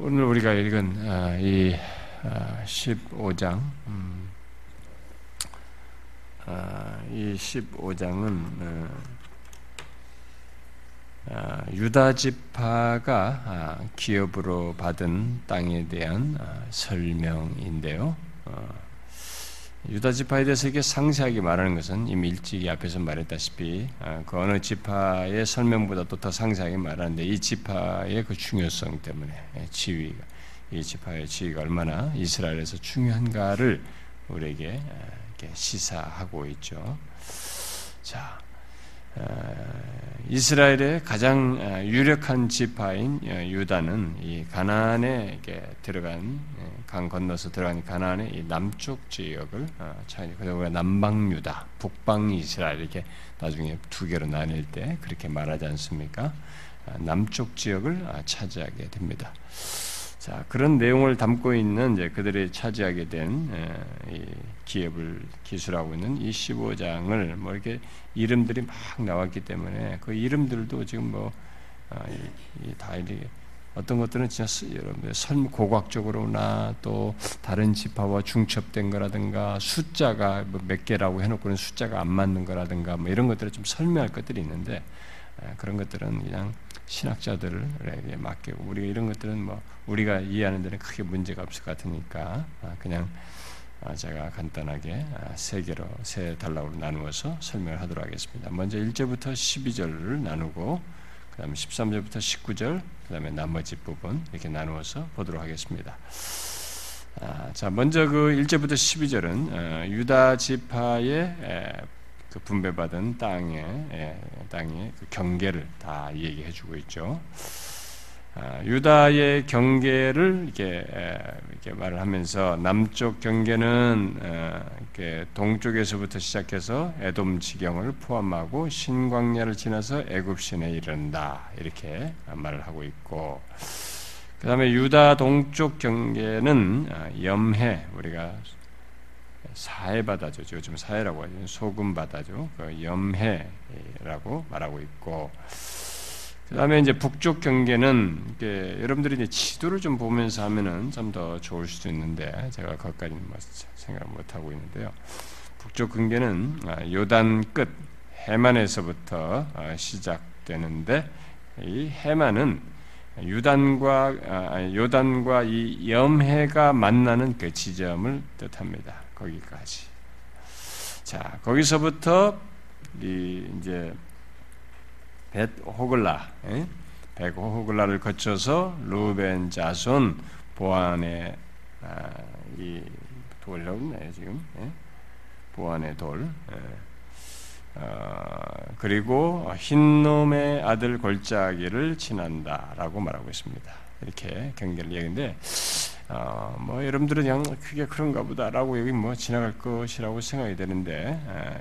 오늘 우리가 읽은 아, 이 15장, 음, 아, 이 15장은 어, 유다 지파가 기업으로 받은 땅에 대한 설명인데요. 어, 유다 지파에 대해서 이게 상세하게 말하는 것은 이미 일찍이 앞에서 말했다시피 아, 그 어느 지파의 설명보다도 더 상세하게 말하는데 이 지파의 그 중요성 때문에 예, 지위가 이 지파의 지위가 얼마나 이스라엘에서 중요한가를 우리에게 아, 시사하고 있죠. 자, 이스라엘의 가장 유력한 지파인 어, 유다는 이 가나안에 들어간 예, 강 건너서 들어간 가나안의 이 남쪽 지역을 차지. 그래서 우리가 남방 유다, 북방 이스라엘 이렇게 나중에 두 개로 나뉠 때 그렇게 말하지 않습니까? 아, 남쪽 지역을 아, 차지하게 됩니다. 자, 그런 내용을 담고 있는 이제 그들이 차지하게 된 기업을 기술하고 있는 이 15장을 뭐 이렇게 이름들이 막 나왔기 때문에 그 이름들도 지금 뭐다 아, 이렇게 어떤 것들은 진짜 여러분들 설 고각적으로나 또 다른 지파와 중첩된 거라든가 숫자가 뭐 몇 개라고 해놓고는 숫자가 안 맞는 거라든가 뭐 이런 것들을 좀 설명할 것들이 있는데 그런 것들은 그냥 신학자들에게 맡기고 우리가 이런 것들은 뭐 우리가 이해하는 데는 크게 문제가 없을 것 같으니까 아, 그냥 아, 제가 간단하게 아, 세 개로 세 단락으로 나누어서 설명을 하도록 하겠습니다. 먼저 1절부터 12절을 나누고 그다음에 13절부터 19절 그다음에 나머지 부분 이렇게 나누어서 보도록 하겠습니다. 자, 먼저 그 1절부터 12절은 어, 유다 지파의 그 분배받은 땅의 예, 땅의 그 경계를 다 얘기해 주고 있죠. 아, 유다의 경계를 이렇게 이렇게 말을 하면서 남쪽 경계는 어, 이렇게 동쪽에서부터 시작해서 에돔 지경을 포함하고 신광야를 지나서 애굽 시내에 이른다 이렇게 말을 하고 있고 그 다음에 유다 동쪽 경계는 아, 염해 우리가 사해바다죠. 요즘 사해라고 하죠. 소금바다죠. 그 염해라고 말하고 있고 그 다음에 이제 북쪽 경계는 여러분들이 이제 지도를 좀 보면서 하면은 좀 더 좋을 수도 있는데 제가 거기까지는 뭐 생각 못 하고 있는데요. 북쪽 경계는 아, 요단 끝 해만에서부터 아, 시작되는데 이 해만은 유단과 아, 요단과 이 염해가 만나는 그 지점을 뜻합니다. 거기까지. 자, 거기서부터 이 이제 벳 호글라, 벳 호글라를 거쳐서 루벤 자손 보안의 아, 이 돌이네 지금 예? 보안의 돌. 예. 어, 그리고 흰놈의 아들 골짜기를 지난다라고 말하고 있습니다. 이렇게 경계를 얘기인데 어, 뭐 여러분들은 그냥 그게 그런가 보다라고 여기 뭐 지나갈 것이라고 생각이 되는데 아,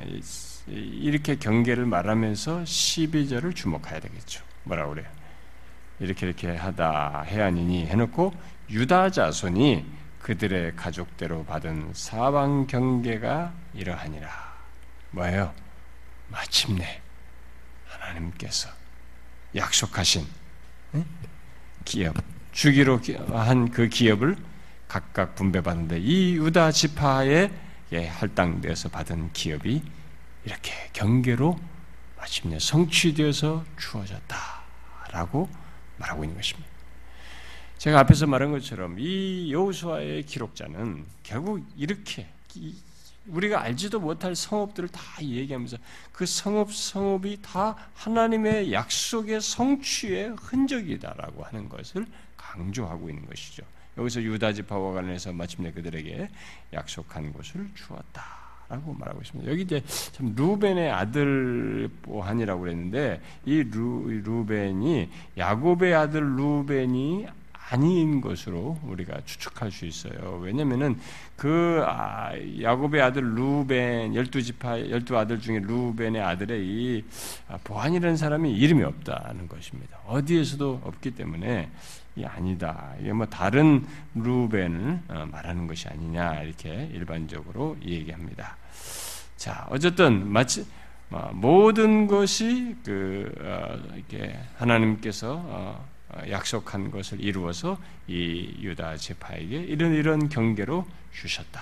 이렇게 경계를 말하면서 12절을 주목해야 되겠죠. 뭐라고 그래요? 이렇게 이렇게 하다 해안이니 해놓고 유다 자손이 그들의 가족대로 받은 사방 경계가 이러하니라. 뭐예요? 마침내 하나님께서 약속하신 기업 주기로 한 그 기업을 각각 분배받는데 이 유다 지파에 할당되어서 받은 기업이 이렇게 경계로 마침내 성취되어서 주어졌다라고 말하고 있는 것입니다. 제가 앞에서 말한 것처럼 이 여호수아의 기록자는 결국 이렇게 우리가 알지도 못할 성읍들을 다 얘기하면서 그 성읍 성읍이 다 하나님의 약속의 성취의 흔적이다라고 하는 것을 강조하고 있는 것이죠. 여기서 유다 지파와 관련해서 마침내 그들에게 약속한 것을 주었다 라고 말하고 있습니다. 여기 이제 참 루벤의 아들 보한이라고 그랬는데 이 루, 루벤이 야곱의 아들 루벤이 아닌 것으로 우리가 추측할 수 있어요. 왜냐면은 그 아, 야곱의 아들 루벤 열두 지파 열두 아들 중에 루벤의 아들의 이 아, 보한이라는 사람이 이름이 없다는 것입니다. 어디에서도 없기 때문에 이 아니다. 이게 뭐 다른 루벤을 어, 말하는 것이 아니냐 이렇게 일반적으로 얘기합니다. 자, 어쨌든 마치 뭐 모든 것이 그 어, 이렇게 하나님께서 어, 어, 약속한 것을 이루어서 이 유다 지파에게 이런 이런 경계로 주셨다.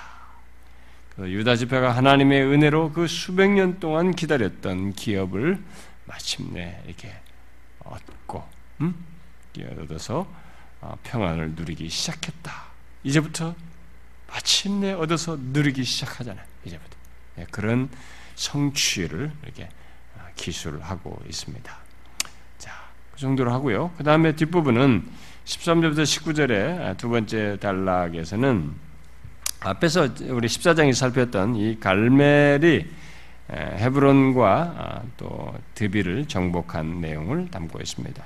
유다 지파가 하나님의 은혜로 그 수백 년 동안 기다렸던 기업을 마침내 이렇게 얻고, 음? 얻어서 어, 평안을 누리기 시작했다. 이제부터 마침내 얻어서 누리기 시작하잖아요. 이제부터 네, 그런 성취를 이렇게 어, 기술하고 있습니다. 자, 그 정도로 하고요. 그 다음에 뒷부분은 13절부터 19절의 두 번째 단락에서는 앞에서 우리 14장이 살폈던 이 갈멜이 헤브론과 아, 또 드비를 정복한 내용을 담고 있습니다.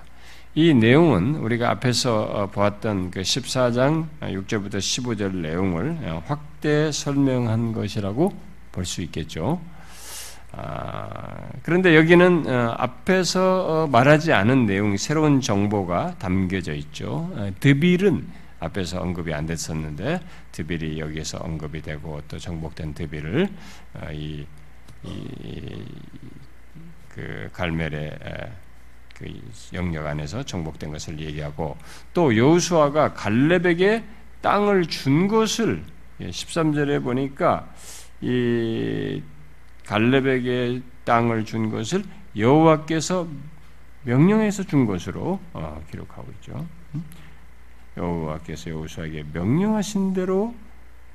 이 내용은 우리가 앞에서 어, 보았던 그 14장 6절부터 15절 내용을 어, 확대 설명한 것이라고 볼 수 있겠죠. 아, 그런데 여기는 어, 앞에서 말하지 않은 내용, 새로운 정보가 담겨져 있죠. 드빌은 앞에서 언급이 안 됐었는데 드빌이 여기에서 언급이 되고 또 정복된 드빌을 이, 이, 그 갈멜의 그 영역 안에서 정복된 것을 얘기하고 또 여호수아가 갈렙에게 땅을 준 것을 13절에 예, 보니까 이 갈렙에게 땅을 준 것을 여호와께서 명령해서 준 것으로 어, 기록하고 있죠. 음? 여호와께서 여호수아에게 명령하신 대로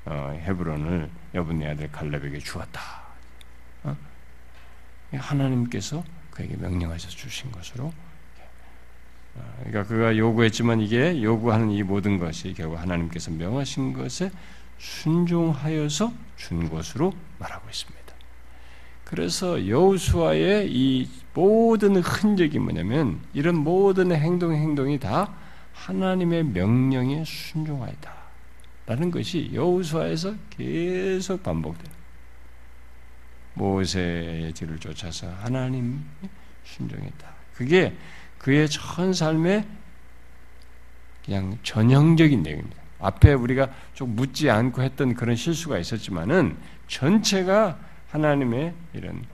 어, 헤브론을 여분네 아들 갈렙에게 주었다. 어? 하나님께서 그에게 명령하셔 주신 것으로 어, 그러니까 그가 요구했지만 이게 요구하는 이 모든 것이 결국 하나님께서 명하신 것에 순종하여서 준 것으로 말하고 있습니다. 그래서 여호수아의 이 모든 흔적이 뭐냐면 이런 모든 행동 행동이 다 하나님의 명령에 순종하였다. 라는 것이 여호수아에서 계속 반복돼요. 모세의 뒤를 쫓아서 하나님 순종했다. 그게 그의 전 삶의 그냥 전형적인 내용입니다. 앞에 우리가 좀 묻지 않고 했던 그런 실수가 있었지만은 전체가 하나님의 이런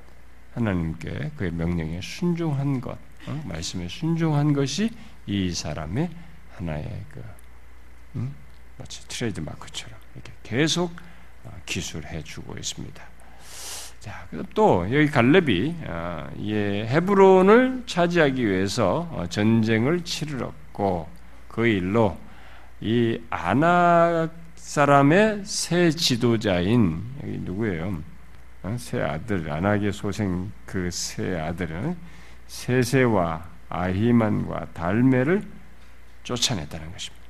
하나님께 그의 명령에 순종한 것, 어? 말씀에 순종한 것이 이 사람의 하나의 그 음? 마치 트레이드 마크처럼 이렇게 계속 어, 기술해 주고 있습니다. 자, 또 여기 갈렙이 어, 헤브론을 차지하기 위해서 어, 전쟁을 치르렀고 그 일로 이 아낙 사람의 새 지도자인 여기 누구예요? 어, 새 아들 아낙의 소생 그 새 아들은 세세와 아히만과 달메를 쫓아냈다는 것입니다.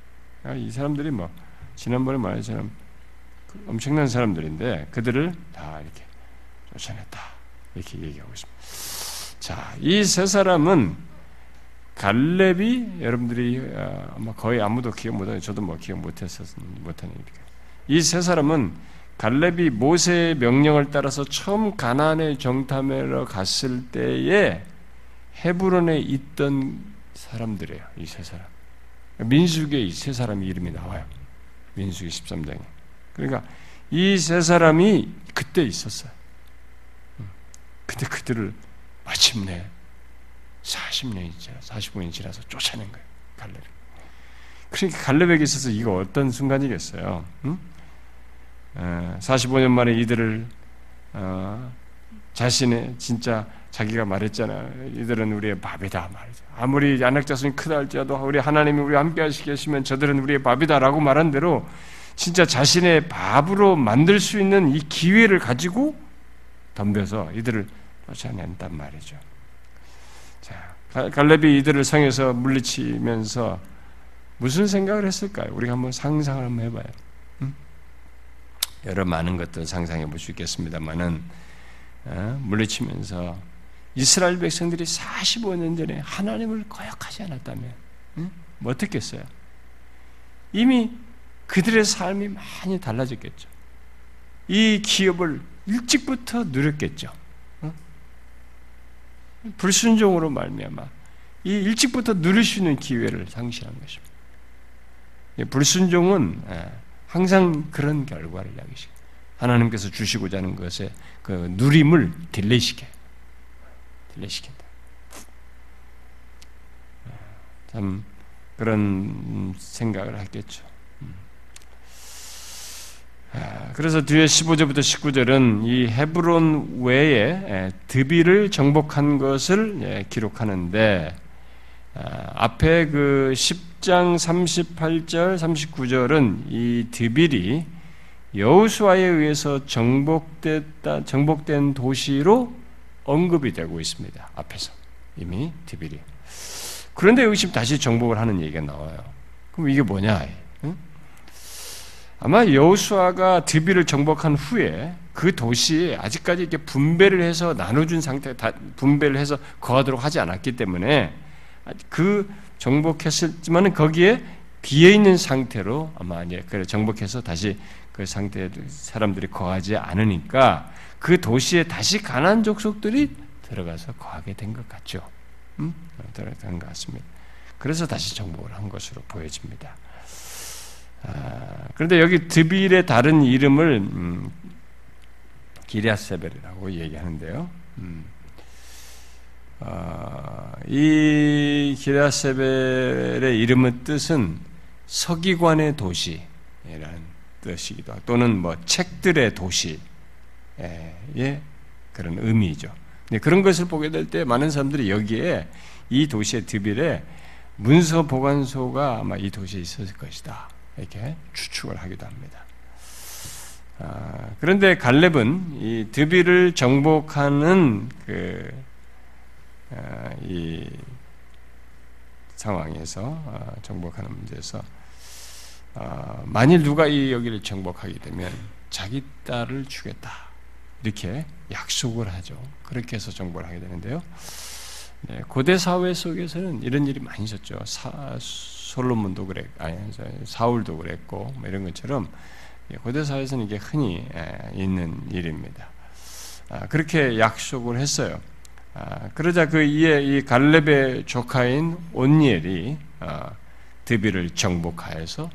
이 사람들이 뭐 지난번에 그 엄청난 사람들인데 그들을 다 이렇게 쫓아냈다. 이렇게 얘기하고 있습니다. 자, 이 세 사람은 갈렙이 여러분들이 어, 아마 거의 아무도 기억 못하요 저도 뭐 기억 못했었 못하니까 이 세 사람은 갈렙이 모세의 명령을 따라서 처음 가나안의 정탐하러 갔을 때에 헤브론에 있던 사람들이에요. 이 세 사람. 민수기에 이세 사람 이름이 나와요. 민수기 13장에. 그러니까 이 세 사람이 그때 있었어요. 근데 그들을 마침내 40년이 지나 45년이 지나서 쫓아낸 거예요. 갈렙. 그러니까 갈렙에게 있어서 이거 어떤 순간이겠어요? 응? 45년 만에 이들을 어, 자신의 진짜 자기가 말했잖아. 이들은 우리의 밥이다 말이죠. 아무리 안락자손이 크다 할지라도 우리 하나님이 우리 함께 하시겠으면 저들은 우리의 밥이다라고 말한 대로 진짜 자신의 밥으로 만들 수 있는 이 기회를 가지고 덤벼서 이들을 쫓아낸단 말이죠. 자, 갈렙이 이들을 성에서 물리치면서 무슨 생각을 했을까요? 우리가 한번 상상을 한번 해봐요. 음? 여러 많은 것들 상상해 볼 수 있겠습니다만은 어? 물리치면서 이스라엘 백성들이 45년 전에 하나님을 거역하지 않았다면 음? 뭐 어떻겠어요? 이미 그들의 삶이 많이 달라졌겠죠. 이 기업을 일찍부터 누렸겠죠. 불순종으로 말미암아 이 일찍부터 누릴 수 있는 기회를 상실한 것입니다. 불순종은 예, 항상 그런 결과를 야기시 하나님께서 주시고자 하는 것에 그 누림을 delay시켜 delay시킨다. 예, 참 그런 생각을 했겠죠. 음. 아, 그래서 뒤에 15절부터 19절은 이 헤브론 외에 드비를 정복한 것을 예, 기록하는데 아, 앞에 그 10장 38절, 39절은 이 드빌이 여우수아에 의해서 정복됐다, 정복된 도시로 언급이 되고 있습니다. 앞에서 이미 드빌이. 그런데 여기 지금 다시 정복을 하는 얘기가 나와요. 그럼 이게 뭐냐? 응? 아마 여우수아가 드빌을 정복한 후에 그 도시에 아직까지 이렇게 분배를 해서 나눠준 상태, 분배를 해서 거하도록 하지 않았기 때문에 그 정복했었지만은 거기에 비어 있는 상태로 아마 이제 그 정복해서 다시 그 상태에 사람들이 거하지 않으니까 그 도시에 다시 가난 족속들이 들어가서 거하게 된 것 같죠. 음? 들어간 것 같습니다. 그래서 다시 정복을 한 것으로 보여집니다. 아, 그런데 여기 드빌의 다른 이름을 음, 기리아세벨이라고 얘기하는데요. 음. 어, 이 기라세벨의 이름의 뜻은 서기관의 도시라는 뜻이기도 하고 또는 뭐 책들의 도시의 그런 의미죠. 그런 것을 보게 될 때 많은 사람들이 여기에 이 도시의 드빌에 문서 보관소가 아마 이 도시에 있었을 것이다 이렇게 추측을 하기도 합니다. 아, 그런데 갈렙은 이 드빌을 정복하는 그 아, 이 상황에서 아, 정복하는 문제에서 아, 만일 누가 이 여기를 정복하게 되면 자기 딸을 주겠다 이렇게 약속을 하죠. 그렇게 해서 정복을 하게 되는데요. 네, 고대 사회 속에서는 이런 일이 많이 있었죠. 사, 솔로몬도 그랬, 아니 사울도 그랬고 뭐 이런 것처럼 고대 사회에서는 이게 흔히 있는 일입니다. 그렇게 약속을 했어요. 아, 그러자 그 이에 이 갈렙의 조카인 온니엘이 아, 드비를 정복하여서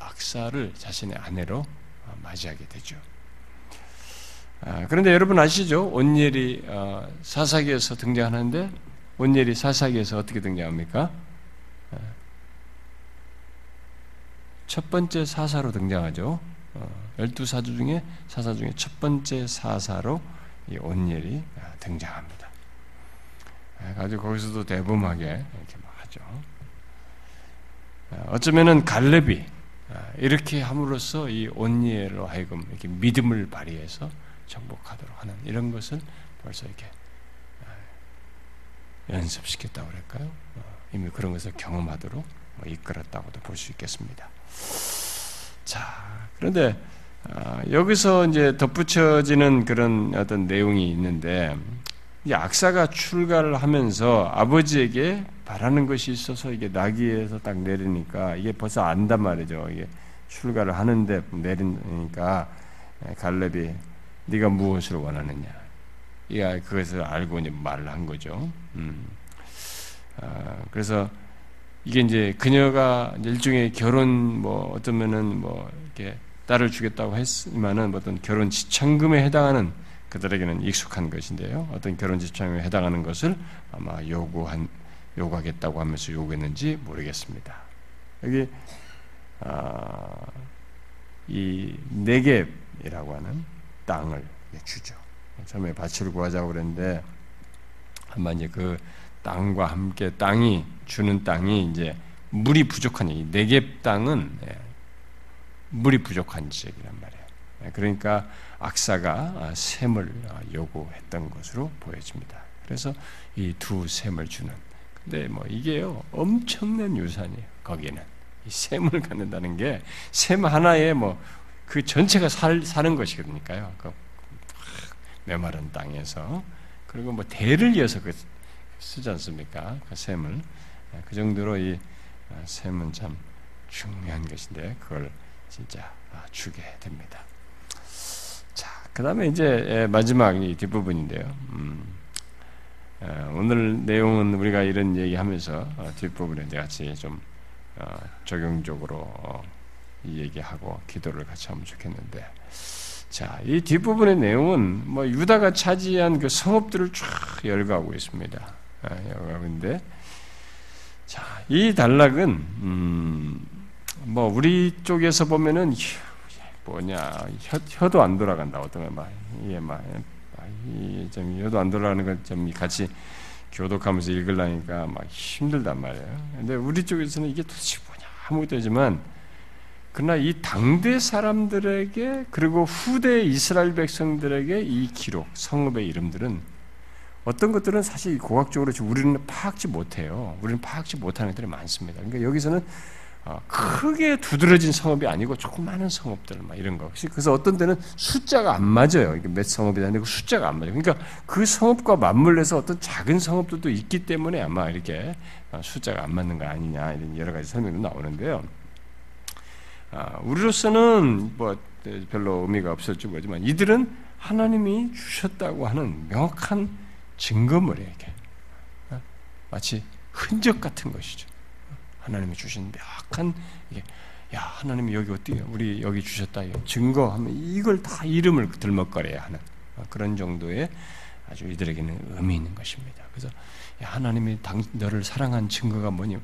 악사를 자신의 아내로 아, 맞이하게 되죠. 그런데 여러분 아시죠? 온니엘이 사사기에서 등장하는데 온니엘이 사사기에서 어떻게 등장합니까? 첫 번째 사사로 등장하죠. 어, 열두 사주 중에 사사 중에 첫 번째 사사로 이 온니엘이 등장합니다. 아주 거기서도 대범하게 이렇게 하죠. 어쩌면은 갈렙이 아, 이렇게 함으로써 이 온니엘로 하여금 이렇게 믿음을 발휘해서 정복하도록 하는 이런 것을 벌써 이렇게 아, 연습시켰다고 그럴까요? 어, 이미 그런 것을 경험하도록 뭐 이끌었다고도 볼 수 있겠습니다. 자, 그런데 아, 여기서 이제 덧붙여지는 그런 어떤 내용이 있는데 악사가 출가를 하면서 아버지에게 바라는 것이 있어서 이게 나귀에서 딱 내리니까 이게 벌써 안단 말이죠. 이게 출가를 하는데 내리니까 갈렙이 네가 무엇을 원하느냐. 이 그것을 알고 이제 말을 한 거죠. 음. 아, 그래서 이게 이제 그녀가 일종의 결혼 뭐 어쩌면은 뭐 이렇게 딸을 주겠다고 했지만은 어떤 결혼 지참금에 해당하는 그들에게는 익숙한 것인데요. 어떤 결혼 지참에 해당하는 것을 아마 요구한 요구하겠다고 하면서 요구했는지 모르겠습니다. 여기 아, 이 네겝이라고 하는 땅을 주죠. 처음에 밭을 구하자고 그랬는데 아마 이제 그 땅과 함께 땅이 주는 땅이 이제 물이 부족한 이 네겝 땅은 예, 물이 부족한 지역이란 말이에요. 예, 그러니까 악사가 샘을 요구했던 것으로 보여집니다. 그래서 이 두 샘을 주는. 근데 뭐 이게요 엄청난 유산이에요. 거기는 이 샘을 갖는다는 게 샘 하나에 뭐 그 전체가 살, 사는 것이니까요. 그 메마른 땅에서 그리고 뭐 대를 이어서 그 쓰지 않습니까? 그 샘을 그 정도로 이 샘은 참 중요한 것인데 그걸 진짜 주게 됩니다. 그 다음에 이제 예, 마지막 이 뒷부분인데요. 음, 어, 오늘 내용은 우리가 이런 얘기하면서 어, 뒷부분에 같이 좀 어, 적용적으로 이 얘기하고 기도를 같이 하면 좋겠는데, 자, 이 뒷부분의 내용은 뭐 유다가 차지한 그 성읍들을 쫙 열거하고 있습니다. 열거하고 있는데, 자, 이 단락은 음, 뭐 우리 쪽에서 보면은 뭐냐 혀, 혀도 안 돌아간다 어떤 말 이게 막좀 혀도 안 돌아가는 걸좀 같이 교독하면서 읽으려니까 막 힘들단 말이에요. 근데 우리 쪽에서는 이게 도대체 뭐냐 아무것도 지만 그러나 이 당대 사람들에게 그리고 후대 이스라엘 백성들에게 이 기록 성읍의 이름들은 어떤 것들은 사실 고학적으로 우리는 파악지 못해요. 우리는 파악지 못하는 것들이 많습니다. 그러니까 여기서는 어, 크게 두드러진 성읍이 아니고 조그마한 성읍들 막 이런 거. 그래서 어떤 때는 숫자가 안 맞아요. 이게 몇 근데 그 숫자가 안 맞아요. 그러니까 그 성읍과 맞물려서 어떤 작은 성읍들도 있기 때문에 아마 이렇게 어, 숫자가 안 맞는 거 아니냐 이런 여러 가지 설명도 나오는데요. 아, 우리로서는 뭐 별로 의미가 없을지 모르지만 이들은 하나님이 주셨다고 하는 명확한 증거물이 이렇게 어, 마치 흔적 같은 것이죠. 하나님이 주신 명확한 이게 야 하나님이 여기 어디 우리 여기 주셨다 증거하면 이걸 다 이름을 들먹거려야 하는 그런 정도의 아주 이들에게는 의미 있는 것입니다. 그래서 야, 하나님이 당, 너를 사랑한 증거가 뭐니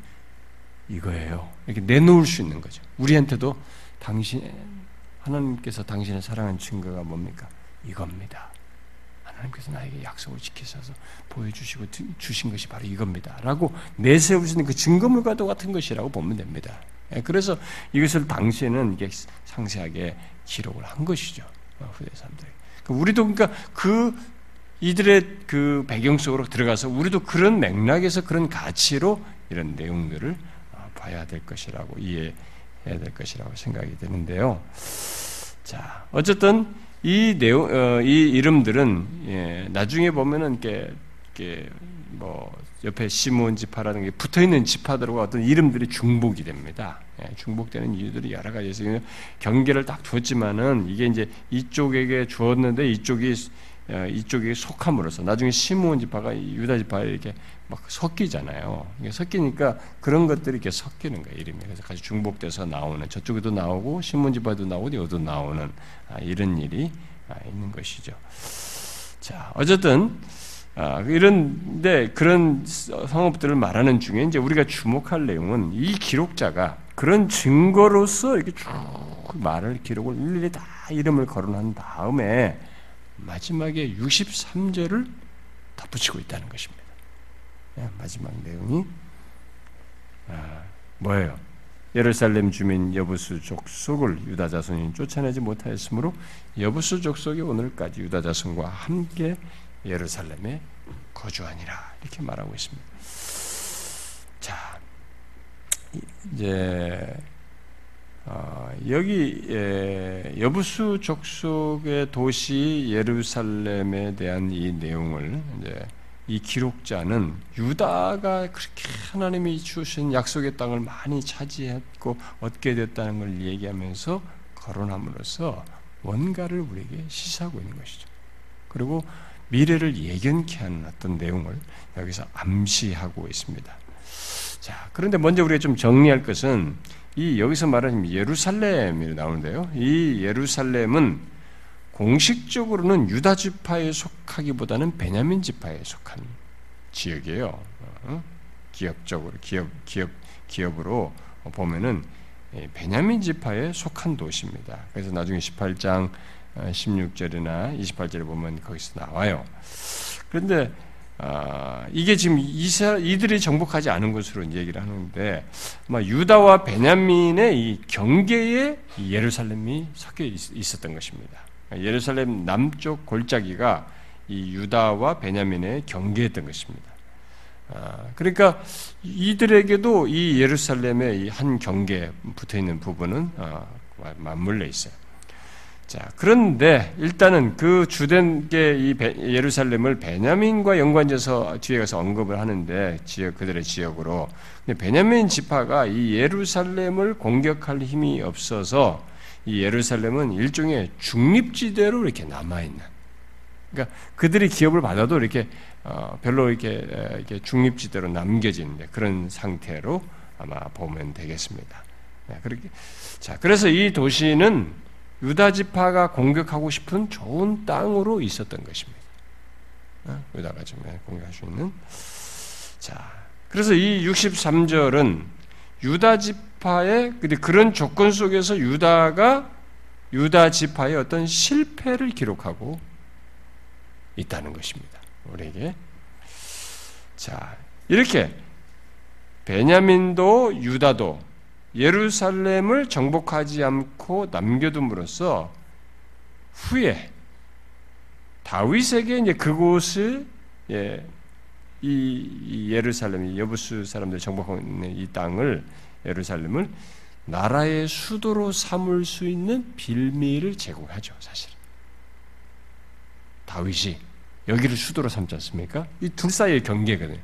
이거예요. 이렇게 내놓을 수 있는 거죠. 우리한테도 당신 하나님께서 당신의 사랑한 증거가 뭡니까? 이겁니다. 하나님께서 나에게 약속을 지키셔서 보여주시고 주신 것이 바로 이겁니다. 라고 내세우시는 그 증거물과도 같은 것이라고 보면 됩니다. 예, 그래서 이것을 당시에는 이게 상세하게 기록을 한 것이죠. 어, 후대 사람들이. 그러니까 우리도 그러니까 그 이들의 그 배경 속으로 들어가서 우리도 그런 맥락에서 그런 가치로 이런 내용들을 어, 봐야 될 것이라고 이해해야 될 것이라고 생각이 되는데요. 자, 어쨌든 이 내용, 어, 이 이름들은 예, 나중에 보면은 이렇게, 이렇게 뭐 옆에 시몬 지파라는 게 붙어 있는 지파들과 어떤 이름들이 중복이 됩니다. 예, 중복되는 이유들이 여러 가지 있어요. 경계를 딱 두었지만은 이게 이제 이쪽에게 주었는데 이쪽이 어, 이쪽에 속함으로써 나중에 시므온 지파가 유다 지파에 이렇게 막 섞이잖아요. 섞이니까 그런 것들이 이렇게 섞이는 거예요 이름이. 그래서 같이 중복돼서 나오는 저쪽에도 나오고 지파도 나오고 여도 나오는 아, 이런 일이 아, 있는 것이죠. 자 어쨌든 아, 이런데 그런 성업들을 말하는 중에 이제 우리가 주목할 내용은 이 기록자가 그런 증거로서 이렇게 쭉 말을 기록을 일일이 다 이름을 거론한 다음에 마지막에 63절을 덧붙이고 있다는 것입니다. 예, 마지막 내용이 아, 뭐예요? 예루살렘 주민 여부수 족속을 유다 자손이 쫓아내지 못하였으므로 여부수 족속이 오늘까지 유다 자손과 함께 예루살렘에 거주하니라 이렇게 말하고 있습니다. 자, 이제 어, 여기 예, 여부수 족속의 도시 예루살렘에 대한 이 내용을 이제 이 기록자는 유다가 그렇게 하나님이 주신 약속의 땅을 많이 차지했고 얻게 됐다는 걸 얘기하면서 거론함으로써 뭔가를 우리에게 시사하고 있는 것이죠. 그리고 미래를 예견케 하는 어떤 내용을 여기서 암시하고 있습니다. 자, 그런데 먼저 우리가 좀 정리할 것은 이 여기서 말하는 예루살렘이 나오는데요. 이 예루살렘은 공식적으로는 유다 지파에 속하기보다는 베냐민 지파에 속한 지역이에요. 어? 기업적으로 기업 기업 기업으로 보면은 베냐민 지파에 속한 도시입니다. 그래서 나중에 18장 16절이나 28절에 보면 거기서 나와요. 그런데 아, 이게 지금 이사, 이들이 정복하지 않은 것으로 얘기를 하는데, 아마 유다와 베냐민의 이 경계에 예루살렘이 섞여 있, 었던 것입니다. 예루살렘 남쪽 골짜기가 이 유다와 베냐민의 경계였던 것입니다. 아, 그러니까 이들에게도 이 예루살렘의 한 경계에 붙어 있는 부분은 아, 맞물려 있어요. 자, 그런데 일단은 그 주된 게 이 예루살렘을 베냐민과 연관돼서 뒤에 가서 언급을 하는데 지역 그들의 지역으로 근데 베냐민 지파가 이 예루살렘을 공격할 힘이 없어서 이 예루살렘은 일종의 중립지대로 이렇게 남아 있는. 그러니까 그들이 기업을 받아도 이렇게 어, 별로 이렇게, 이렇게 중립지대로 남겨진 그런 상태로 아마 보면 되겠습니다. 네, 그렇게 자 그래서 이 도시는 유다 지파가 공격하고 싶은 좋은 땅으로 있었던 것입니다. 어? 유다가 좀 공격할 수 있는. 자, 그래서 이 63절은 유다 지파의 그런 조건 속에서 유다가 유다 지파의 어떤 실패를 기록하고 있다는 것입니다. 우리에게 자 이렇게 베냐민도 유다도 예루살렘을 정복하지 않고 남겨둠으로써 후에 다윗에게 이제 그곳을 예, 이, 예루살렘, 여부수 사람들 정복하고 있는 이 땅을 예루살렘을 나라의 수도로 삼을 수 있는 빌미를 제공하죠, 사실. 다윗이 여기를 수도로 삼지 않습니까? 이 둘 사이의 경계거든요.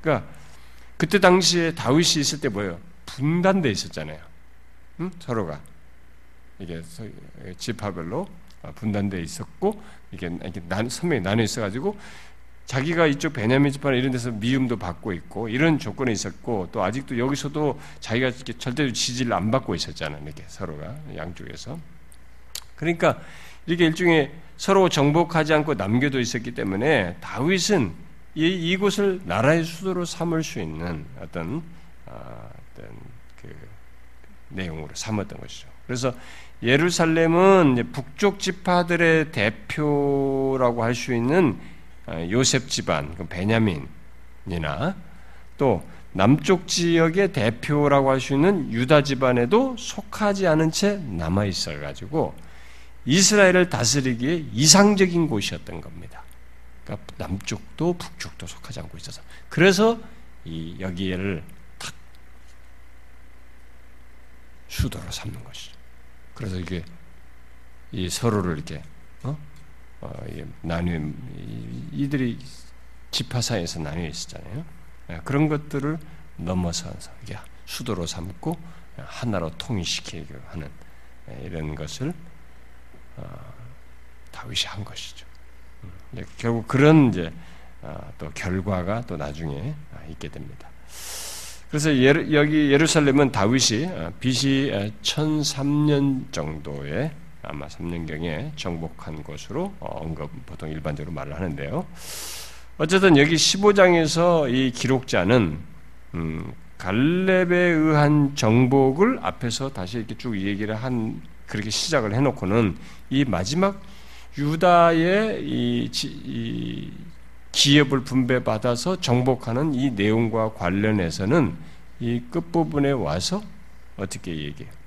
그러니까 그때 당시에 다윗이 있을 때 뭐예요? 분단돼 있었잖아요. 응? 서로가 이게 지파별로 분단돼 있었고 이게 선명히 나눠 있어가지고 자기가 이쪽 베냐민 지파나 이런 데서 미움도 받고 있고 이런 조건에 있었고 또 아직도 여기서도 자기가 절대로 지지를 안 받고 있었잖아요. 이렇게 서로가 양쪽에서. 그러니까 이렇게 일종의 서로 정복하지 않고 남겨도 있었기 때문에 다윗은 이, 이곳을 나라의 수도로 삼을 수 있는 어떤, 어, 어떤 그 내용으로 삼았던 것이죠. 그래서 예루살렘은 북쪽 지파들의 대표라고 할 수 있는 어, 요셉 집안, 그 베냐민이나 또 남쪽 지역의 대표라고 할 수 있는 유다 집안에도 속하지 않은 채 남아 있어 가지고 이스라엘을 다스리기에 이상적인 곳이었던 겁니다. 그러니까 남쪽도 북쪽도 속하지 않고 있어서 그래서 이 여기를 탁 수도로 삼는 것이죠. 그래서 이게 이 서로를 이렇게 어? 어, 나뉘 이들이 지파사에서 나뉘어 있었잖아요. 예, 그런 것들을 넘어서서 이게 수도로 삼고 하나로 통일시키려 하는 예, 이런 것을 어, 다윗이 한 것이죠. 음, 결국 그런 이제 어, 또 결과가 또 나중에 아, 있게 됩니다. 그래서 여기 예루살렘은 다윗이 BC 1003년 정도에 아마 3년경에 정복한 것으로 어, 언급 보통 일반적으로 말을 하는데요. 어쨌든 여기 15장에서 이 기록자는 음, 갈렙에 의한 정복을 앞에서 다시 이렇게 쭉 얘기를 한 그렇게 시작을 해놓고는 이 마지막 유다의 이, 이 기업을 분배받아서 정복하는 이 내용과 관련해서는 이 끝부분에 와서 어떻게 얘기해요?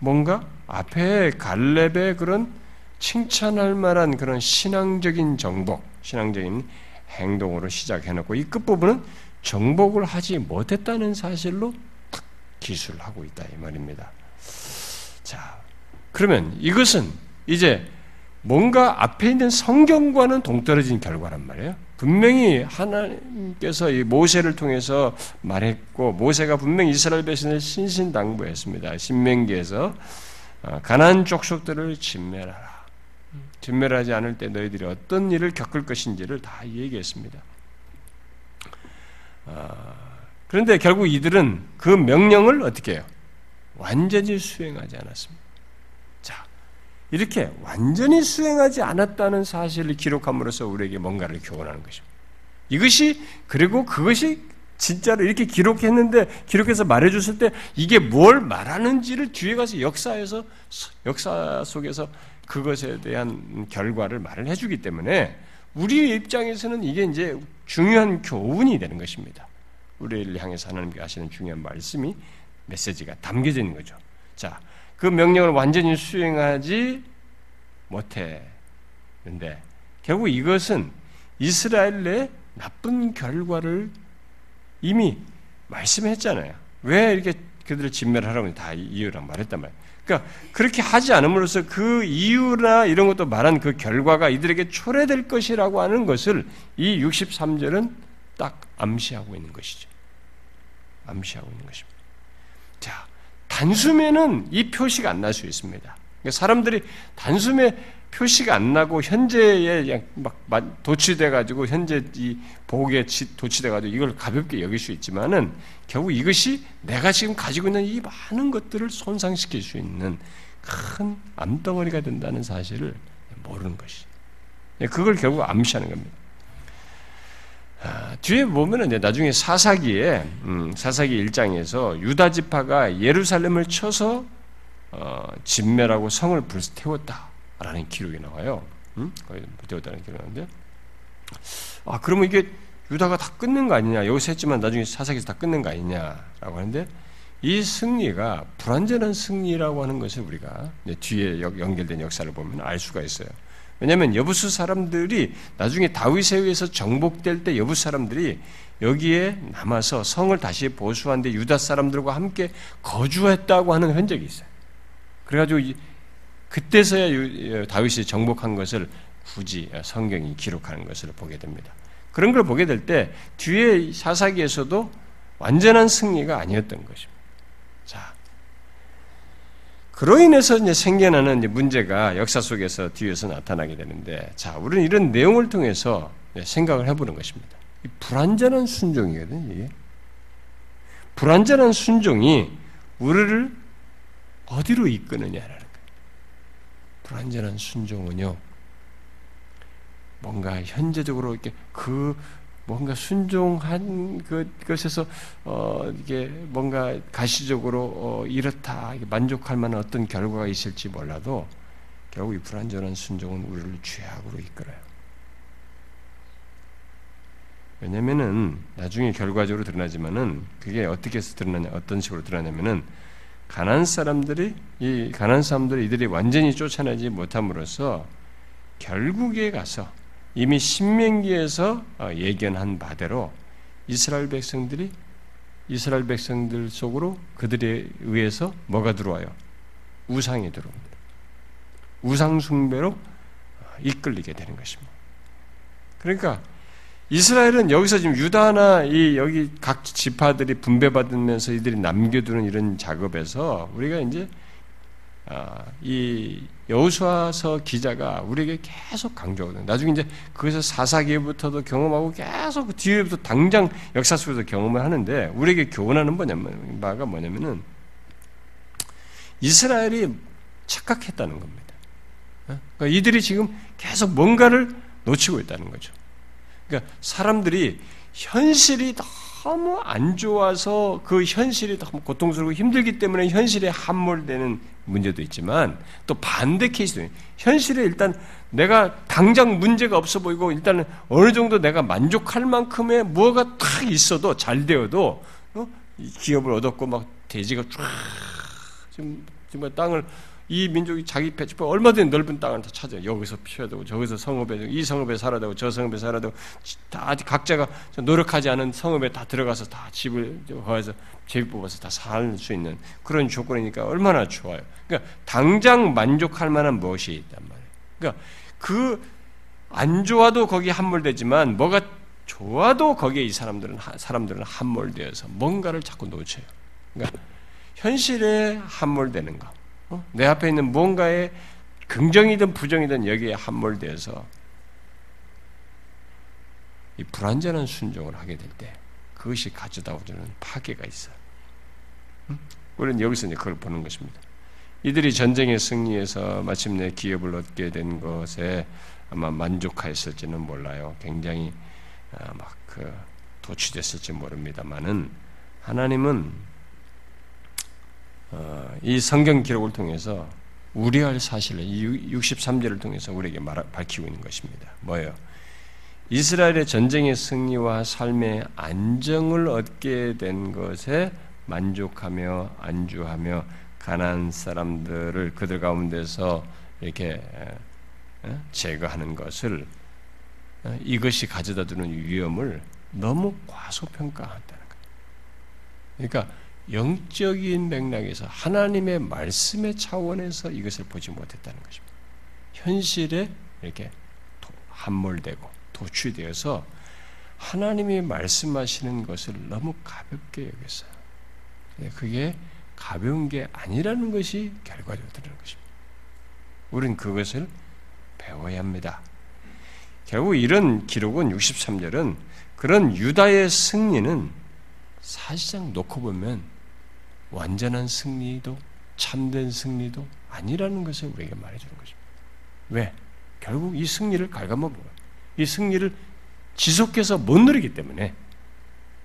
뭔가 앞에 갈렙의 그런 칭찬할 만한 그런 신앙적인 정복, 신앙적인 행동으로 시작해놓고 이 끝부분은 정복을 하지 못했다는 사실로 탁 기술을 하고 있다 이 말입니다. 자, 그러면 이것은 이제 뭔가 앞에 있는 성경과는 동떨어진 결과란 말이에요. 분명히 하나님께서 이 모세를 통해서 말했고 모세가 분명히 이스라엘 백성을 신신당부했습니다. 신명기에서 어, 가난 족속들을 진멸하라. 진멸하지 않을 때 너희들이 어떤 일을 겪을 것인지를 다 얘기했습니다. 어, 그런데 결국 이들은 그 명령을 어떻게 해요? 완전히 수행하지 않았습니다. 자, 이렇게 완전히 수행하지 않았다는 사실을 기록함으로써 우리에게 뭔가를 교훈하는 것입니다. 이것이 그리고 그것이 진짜로 이렇게 기록했는데 기록해서 말해줬을 때 이게 뭘 말하는지를 뒤에 가서 역사에서 역사 속에서 그것에 대한 결과를 말을 해주기 때문에 우리의 입장에서는 이게 이제 중요한 교훈이 되는 것입니다. 우리를 향해서 하나님께 하시는 중요한 말씀이 메시지가 담겨져 있는 거죠. 자, 그 명령을 완전히 수행하지 못했는데 결국 이것은 이스라엘 내 나쁜 결과를 이미 말씀했잖아요. 왜 이렇게 그들을 진멸하라고 다 이유랑 말했단 말이에요. 그러니까 그렇게 하지 않음으로써 그 이유나 이런 것도 말한 그 결과가 이들에게 초래될 것이라고 하는 것을 이 63절은 딱 암시하고 있는 것이죠. 암시하고 있는 것입니다. 자, 단숨에는 이 표시가 안 날 수 있습니다. 그러니까 사람들이 단숨에 표시가 안 나고 현재에 막 도취돼 가지고 현재 이 복에 도취돼 가지고 이걸 가볍게 여길 수 있지만은 결국 이것이 내가 지금 가지고 있는 이 많은 것들을 손상시킬 수 있는 큰 암덩어리가 된다는 사실을 모르는 것이. 네, 그걸 결국 암시하는 겁니다. 아, 뒤에 보면은 나중에 사사기에 음, 사사기 1장에서 유다 지파가 예루살렘을 쳐서 어, 진멸하고 성을 불태웠다라는 기록이 나와요. 음? 거의 불태웠다는 기록이 나오는데 아 그러면 이게 유다가 다 끊는 거 아니냐 여기서 했지만 나중에 사사기에서 다 끊는 거 아니냐라고 하는데 이 승리가 불완전한 승리라고 하는 것을 우리가 뒤에 연결된 역사를 보면 알 수가 있어요. 왜냐하면 여부수 사람들이 나중에 다윗에 의해서 정복될 때 여부 사람들이 여기에 남아서 성을 다시 보수한데 유다 사람들과 함께 거주했다고 하는 흔적이 있어요. 그래가지고 그때서야 다윗이 정복한 것을 굳이 성경이 기록하는 것을 보게 됩니다. 그런 걸 보게 될 때 뒤에 사사기에서도 완전한 승리가 아니었던 것입니다. 자, 그로 인해서 이제 생겨나는 이제 문제가 역사 속에서 뒤에서 나타나게 되는데, 자, 우리는 이런 내용을 통해서 생각을 해보는 것입니다. 불완전한 순종이거든요, 이게. 불완전한 순종이 우리를 어디로 이끄느냐라는 거예요. 불완전한 순종은요, 뭔가 현재적으로 이렇게 그 뭔가 순종한 그것에서 어 이게 뭔가 가시적으로 어 이렇다 만족할 만한 어떤 결과가 있을지 몰라도 결국 이 불완전한 순종은 우리를 죄악으로 이끌어요. 왜냐면은 나중에 결과적으로 드러나지만은 그게 어떻게 해서 드러나냐 어떤 식으로 드러나냐면은 가난 사람들이 이 가난 사람들이 이들이 완전히 쫓아내지 못함으로써 결국에 가서 이미 신명기에서 어, 예견한 바대로 이스라엘 백성들이 이스라엘 백성들 속으로 그들에 의해서 뭐가 들어와요? 우상이 들어옵니다. 우상 숭배로 어, 이끌리게 되는 것입니다. 그러니까 이스라엘은 여기서 지금 유다나 이 여기 각 지파들이 분배받으면서 이들이 남겨두는 이런 작업에서 우리가 이제 아, 이 여호수아서 기자가 우리에게 계속 강조하거든요. 나중에 이제 그것을 사사기부터도 경험하고 계속 그 뒤에부터 당장 역사 속에서 경험을 하는데 우리에게 교훈하는 뭐냐면 바가 뭐냐면은 이스라엘이 착각했다는 겁니다. 어? 그러니까 이들이 지금 계속 뭔가를 놓치고 있다는 거죠. 그러니까 사람들이 현실이 너무 안 좋아서 그 현실이 너무 고통스럽고 힘들기 때문에 현실에 함몰되는 문제도 있지만 또 반대 케이스도 있어요. 현실에 일단 내가 당장 문제가 없어 보이고 일단은 어느 정도 내가 만족할 만큼의 무엇가 탁 있어도 잘 되어도 어? 기업을 얻었고 막 대지가 쫙 지금 정말 땅을 이 민족이 자기 배치법 얼마든지 넓은 땅을 다 찾아요. 여기서 되고 저기서 성읍에 이 성읍에 되고 저 성읍에 되고 다 각자가 노력하지 않은 성읍에 다 들어가서 다 집을 거기서 제비 뽑아서 다 살 수 있는 그런 조건이니까 얼마나 좋아요. 그러니까 당장 만족할 만한 무엇이 있단 말이에요. 그러니까 그 안 좋아도 거기 함몰되지만 뭐가 좋아도 거기에 이 사람들은 사람들은 함몰되어서 뭔가를 자꾸 놓쳐요. 그러니까 현실에 함몰되는 거. 어? 내 앞에 있는 뭔가에 긍정이든 부정이든 여기에 함몰되어서 이 불완전한 순종을 하게 될 때 그것이 가져다 오는 파괴가 있어요. 우리는 여기서 이제 그걸 보는 것입니다. 이들이 전쟁의 승리에서 마침내 기업을 얻게 된 것에 아마 만족하였을지는 몰라요. 굉장히 아, 막그 도취됐을지 모릅니다만은 하나님은 어, 이 성경 기록을 통해서 우려할 사실을 이 63절을 통해서 우리에게 말, 밝히고 있는 것입니다. 뭐예요? 이스라엘의 전쟁의 승리와 삶의 안정을 얻게 된 것에 만족하며 안주하며 가난 사람들을 그들 가운데서 이렇게 제거하는 것을 이것이 가져다 주는 위험을 너무 과소평가한다는 거예요. 그러니까 영적인 맥락에서 하나님의 말씀의 차원에서 이것을 보지 못했다는 것입니다. 현실에 이렇게 함몰되고 도취되어서 하나님이 말씀하시는 것을 너무 가볍게 여겼어요. 예, 그게 가벼운 게 아니라는 것이 결과적으로 것입니다. 우리는 그것을 배워야 합니다. 결국 이런 기록은 63절은 그런 유다의 승리는 사실상 놓고 보면 완전한 승리도 참된 승리도 아니라는 것을 우리에게 말해주는 것입니다. 왜? 결국 이 승리를 갉아먹어요. 이 승리를 지속해서 못 누리기 때문에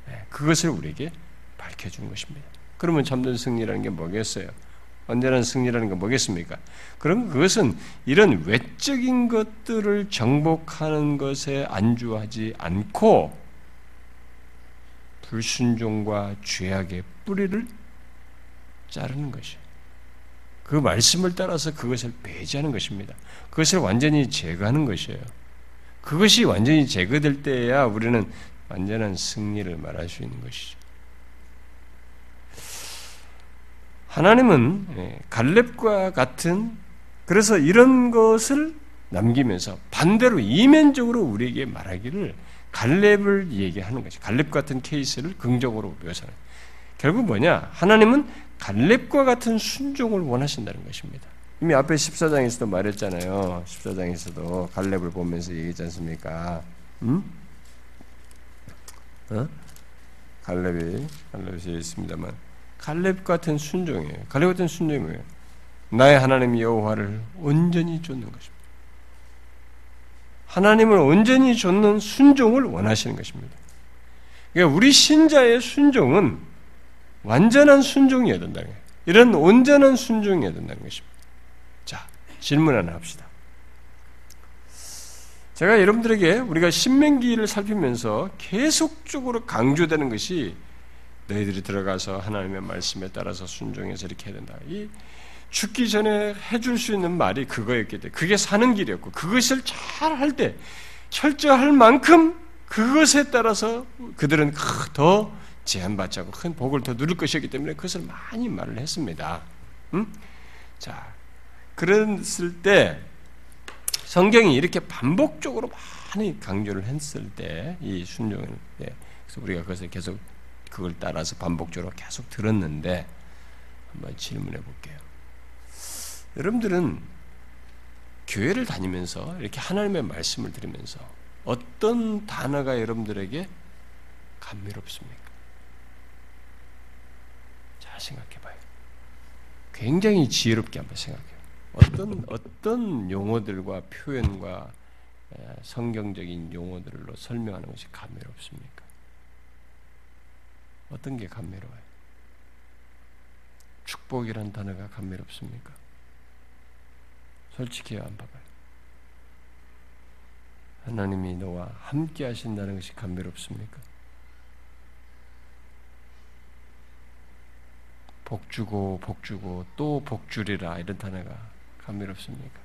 예, 그것을 우리에게 밝혀주는 것입니다. 그러면 참된 승리라는 게 뭐겠어요? 언제나 승리라는 게 뭐겠습니까? 그럼 그것은 이런 외적인 것들을 정복하는 것에 안주하지 않고 불순종과 죄악의 뿌리를 자르는 것이에요. 그 말씀을 따라서 그것을 배제하는 것입니다. 그것을 완전히 제거하는 것이에요. 그것이 완전히 제거될 때야 우리는 완전한 승리를 말할 수 있는 것이죠. 하나님은 예, 갈렙과 같은 그래서 이런 것을 남기면서 반대로 이면적으로 우리에게 말하기를 갈렙을 얘기하는 것이 갈렙 같은 케이스를 긍정으로 묘사하는 결국 뭐냐 하나님은 갈렙과 같은 순종을 원하신다는 것입니다. 이미 앞에 14장에서도 말했잖아요. 14장에서도 갈렙을 보면서 얘기했지 않습니까? 음? 어? 갈렙이 갈렙이 있습니다만 갈렙 같은 순종이에요. 갈렙 같은 순종이 뭐예요? 나의 하나님 여호와를 온전히 쫓는 것입니다. 하나님을 온전히 쫓는 순종을 원하시는 것입니다. 그러니까 우리 신자의 순종은 완전한 순종이어야 된다는 거예요. 이런 온전한 순종이어야 된다는 것입니다. 자, 질문 하나 합시다. 제가 여러분들에게 우리가 신명기를 살피면서 계속적으로 강조되는 것이 너희들이 들어가서 하나님의 말씀에 따라서 순종해서 이렇게 해야 된다. 이 죽기 전에 해줄 수 있는 말이 그거였기 때문에 그게 사는 길이었고 그것을 잘 할 때 철저할 만큼 그것에 따라서 그들은 더 제한받지 않고 큰 복을 더 누릴 것이었기 때문에 그것을 많이 말을 했습니다. 음? 자, 그랬을 때 성경이 이렇게 반복적으로 많이 강조를 했을 때 이 순종을 예, 그래서 우리가 그것을 계속 그걸 따라서 반복적으로 계속 들었는데 한번 질문해 볼게요. 여러분들은 교회를 다니면서 이렇게 하나님의 말씀을 들으면서 어떤 단어가 여러분들에게 감미롭습니까? 잘 생각해 봐요. 굉장히 지혜롭게 한번 생각해요. 어떤, 어떤 용어들과 표현과 성경적인 용어들로 설명하는 것이 감미롭습니까? 어떤 게 감미로워요? 축복이란 단어가 감미롭습니까? 솔직히 안 봐봐요. 하나님이 너와 함께 하신다는 것이 감미롭습니까? 복주고 복주고 또 복주리라 이런 단어가 감미롭습니까?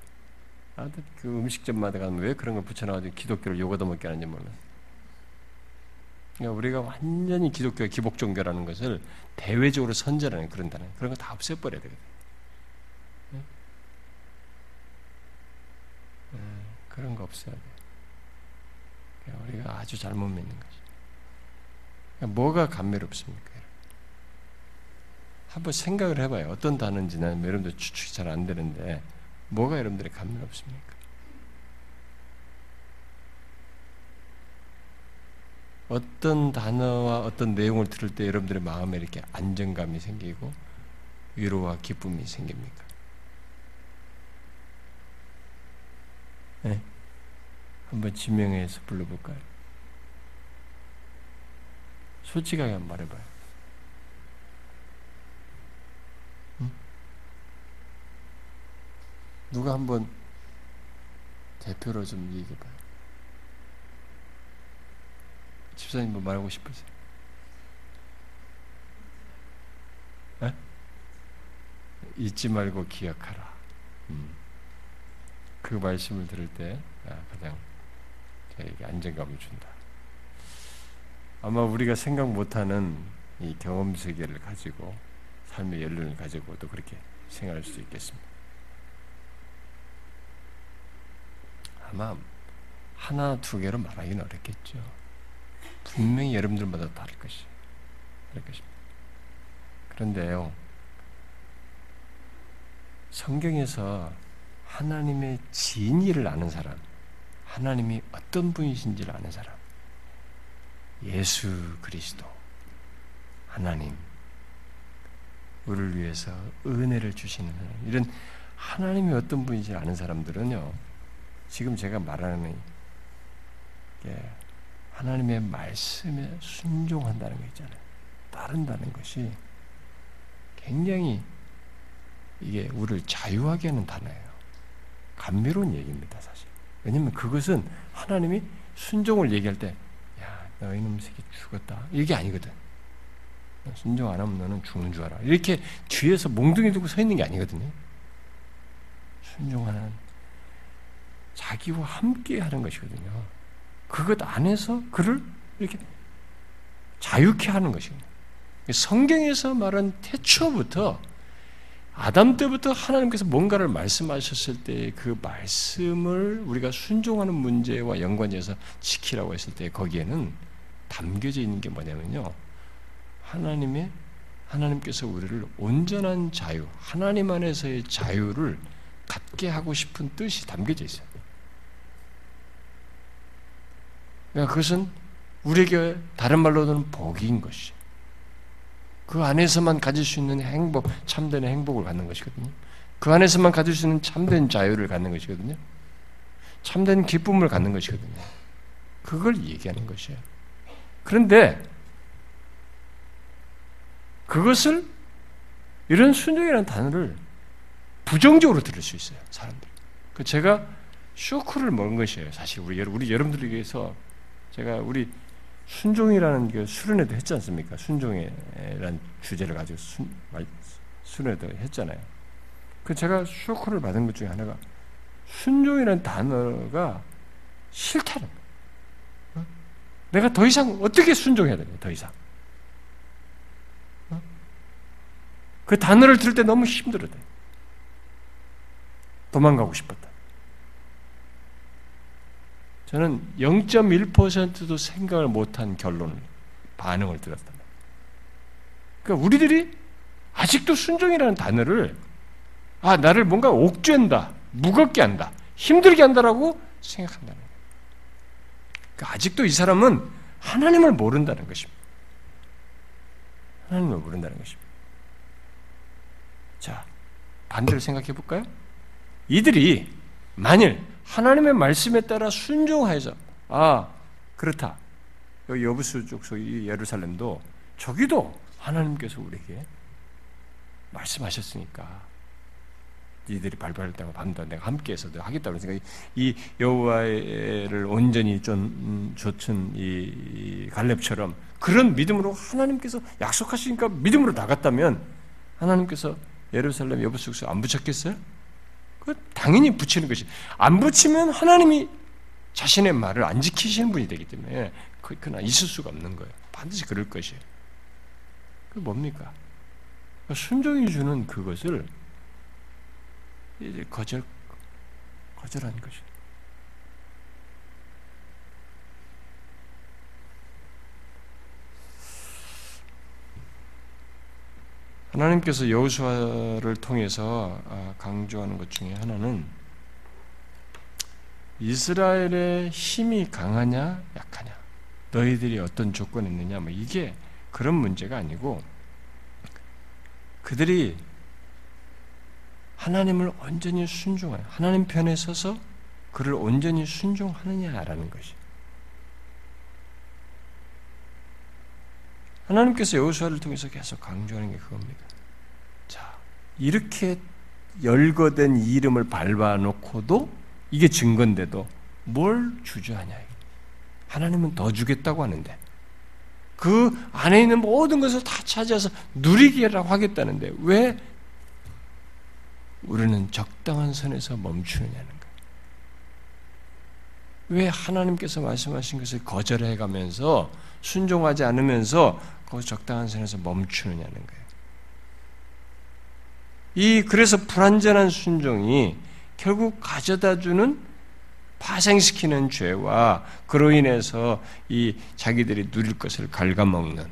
아그 음식점마다 가면 왜 그런 걸 붙여놔가지고 기독교를 요거도 먹게 하는지 몰라. 그러니까 우리가 완전히 기독교 기복 종교라는 것을 대외적으로 선전하는 그런 단어 그런 거 다 없애버려야 되거든. 네? 네, 그런 거 없어야 돼. 우리가 아주 잘못 믿는 거지. 그러니까 뭐가 감미롭습니까? 한번 생각을 해봐요. 어떤 단어인지는 여러분들 추측이 잘 안 되는데 뭐가 여러분들의 감미롭습니까? 어떤 단어와 어떤 내용을 들을 때 여러분들의 마음에 이렇게 안정감이 생기고 위로와 기쁨이 생깁니까? 네? 한번 지명해서 불러볼까요? 솔직하게 한번 말해봐요. 응? 누가 한번 대표로 좀 얘기해봐요. 집사님 뭐 말하고 싶으세요? 네? 잊지 말고 기억하라. 음. 그 말씀을 들을 때 아, 가장 저에게 안정감을 준다. 아마 우리가 생각 못하는 이 경험 세계를 가지고 삶의 연륜을 가지고 또 그렇게 생각할 수 있겠습니다. 아마 하나 두 개로 말하기는 어렵겠죠. 분명히 여러분들마다 다를 것이 다를 것입니다. 그런데요, 성경에서 하나님의 진리를 아는 사람, 하나님이 어떤 분이신지를 아는 사람, 예수 그리스도, 하나님, 우리를 위해서 은혜를 주시는 하나님, 이런 하나님이 어떤 분인지 아는 사람들은요, 지금 제가 말하는 게 하나님의 말씀에 순종한다는 거 있잖아요. 따른다는 것이 굉장히 이게 우리를 자유하게 하는 단어예요. 감미로운 얘기입니다, 사실. 왜냐면 그것은 하나님이 순종을 얘기할 때, 야, 너 이놈 새끼 죽었다. 이게 아니거든. 순종 안 하면 너는 죽는 줄 알아. 이렇게 뒤에서 몽둥이 두고 서 있는 게 아니거든요. 순종하는 자기와 함께 하는 것이거든요. 그것 안에서 그를 이렇게 자유케 하는 것이거든요. 성경에서 말한 태초부터 아담 때부터 하나님께서 뭔가를 말씀하셨을 때 그 말씀을 우리가 순종하는 문제와 연관해서 지키라고 했을 때 거기에는 담겨져 있는 게 뭐냐면요. 하나님의 하나님께서 우리를 온전한 자유, 하나님 안에서의 자유를 갖게 하고 싶은 뜻이 담겨져 있어요. 그러니까 그것은 우리에게 다른 말로는 복인 것이. 그 안에서만 가질 수 있는 행복, 참된 행복을 갖는 것이거든요. 그 안에서만 가질 수 있는 참된 자유를 갖는 것이거든요. 참된 기쁨을 갖는 것이거든요. 그걸 얘기하는 것이에요. 그런데 그것을 이런 순종이라는 단어를 부정적으로 들을 수 있어요. 사람들. 그 제가 쇼크를 먹은 것이에요. 사실 우리 우리 여러분들에 게서 제가 우리 순종이라는 그 수련회도 했지 않습니까? 순종이라는 주제를 가지고 순, 수련회도 했잖아요. 그 제가 쇼크를 받은 것 중에 하나가 순종이라는 단어가 싫다는. 어? 내가 더 이상 어떻게 순종해야 되냐, 더 이상. 어? 그 단어를 들을 때 너무 힘들었대. 도망가고 싶었다. 저는 0.1%도 생각을 못한 결론을, 반응을 들었다. 그러니까 우리들이 아직도 순종이라는 단어를, 아, 나를 뭔가 옥죄한다, 무겁게 한다, 힘들게 한다라고 생각한다는 거예요. 그러니까 아직도 이 사람은 하나님을 모른다는 것입니다. 하나님을 모른다는 것입니다. 자, 반대로 생각해 볼까요? 이들이 만일 하나님의 말씀에 따라 순종하여서 아 그렇다. 여기 여부수 쪽 소위 예루살렘도 저기도 하나님께서 우리에게 말씀하셨으니까 발발할 때가 밤도 내가 함께해서 하겠다 그러니까 이 여호와를 온전히 좀 좇은 이 갈렙처럼 그런 믿음으로 하나님께서 약속하시니까 믿음으로 나갔다면 하나님께서 예루살렘 여부숙소 안 붙였겠어요? 그 당연히 붙이는 것이 안 붙이면 하나님이 자신의 말을 안 지키시는 분이 되기 때문에 그러나 있을 수가 없는 거예요. 반드시 그럴 것이에요. 그 뭡니까? 순종이 주는 그것을 이제 거절 거절한 것이. 하나님께서 여호수아를 통해서 아, 강조하는 것 중에 하나는 이스라엘의 힘이 강하냐 약하냐? 너희들이 어떤 조건에 있느냐? 뭐 이게 그런 문제가 아니고 그들이 하나님을 온전히 순종하여 하나님 편에 서서 그를 온전히 순종하느냐라는 것이 하나님께서 여호수아를 통해서 계속 강조하는 게 그겁니다. 자, 이렇게 열거된 이름을 밟아놓고도 이게 증거인데도 뭘 주저하냐. 하나님은 더 주겠다고 하는데 그 안에 있는 모든 것을 다 차지해서 누리기라고 하겠다는데 왜 우리는 적당한 선에서 멈추느냐는. 왜 하나님께서 말씀하신 것을 거절해 가면서 순종하지 않으면서 그 적당한 선에서 멈추느냐는 거예요. 이 그래서 불완전한 순종이 결국 가져다주는 파생시키는 죄와 그로 인해서 이 자기들이 누릴 것을 갉아먹는,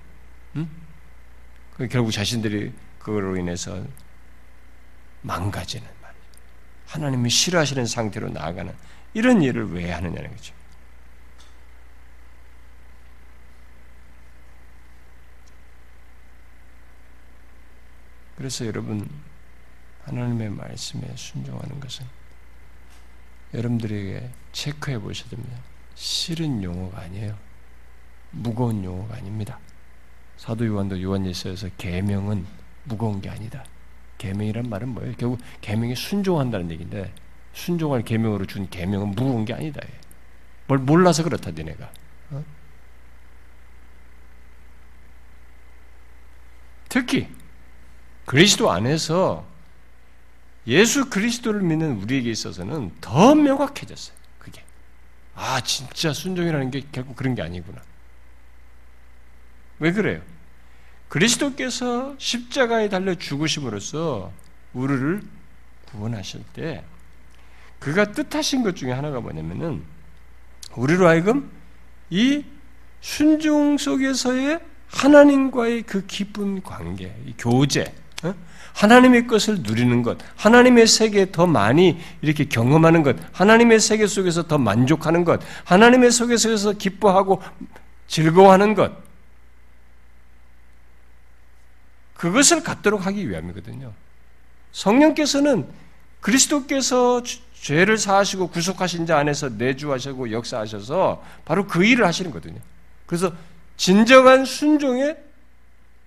음? 그 결국 자신들이 그로 인해서 망가지는 말이죠. 하나님이 싫어하시는 상태로 나아가는 이런 일을 왜 하느냐는 거죠. 그래서 여러분 하나님의 말씀에 순종하는 것은 여러분들에게 체크해 보셔야 됩니다. 싫은 용어가 아니에요. 무거운 용어가 아닙니다. 사도 요한도 요한일서에서 계명은 무거운 게 아니다. 계명이란 말은 뭐예요? 결국 계명에 순종한다는 얘기인데 순종할 계명으로 준 계명은 무거운 게 아니다. 뭘 몰라서 그렇다 니네가. 어? 특히 그리스도 안에서 예수 그리스도를 믿는 우리에게 있어서는 더 명확해졌어요. 그게 아 진짜 순종이라는 게 결국 그런 게 아니구나. 왜 그래요? 그리스도께서 십자가에 달려 죽으심으로써 우리를 구원하실 때 그가 뜻하신 것 중에 하나가 뭐냐면은 우리로 하여금 이 순종 속에서의 하나님과의 그 깊은 관계, 교제, 어? 하나님의 것을 누리는 것, 하나님의 세계에 더 많이 이렇게 경험하는 것, 하나님의 세계 속에서 더 만족하는 것, 하나님의 속에서 기뻐하고 즐거워하는 것, 그것을 갖도록 하기 위함이거든요. 성령께서는 그리스도께서 죄를 사하시고 구속하신 자 안에서 내주하시고 역사하셔서 바로 그 일을 하시는 거거든요. 그래서 진정한 순종의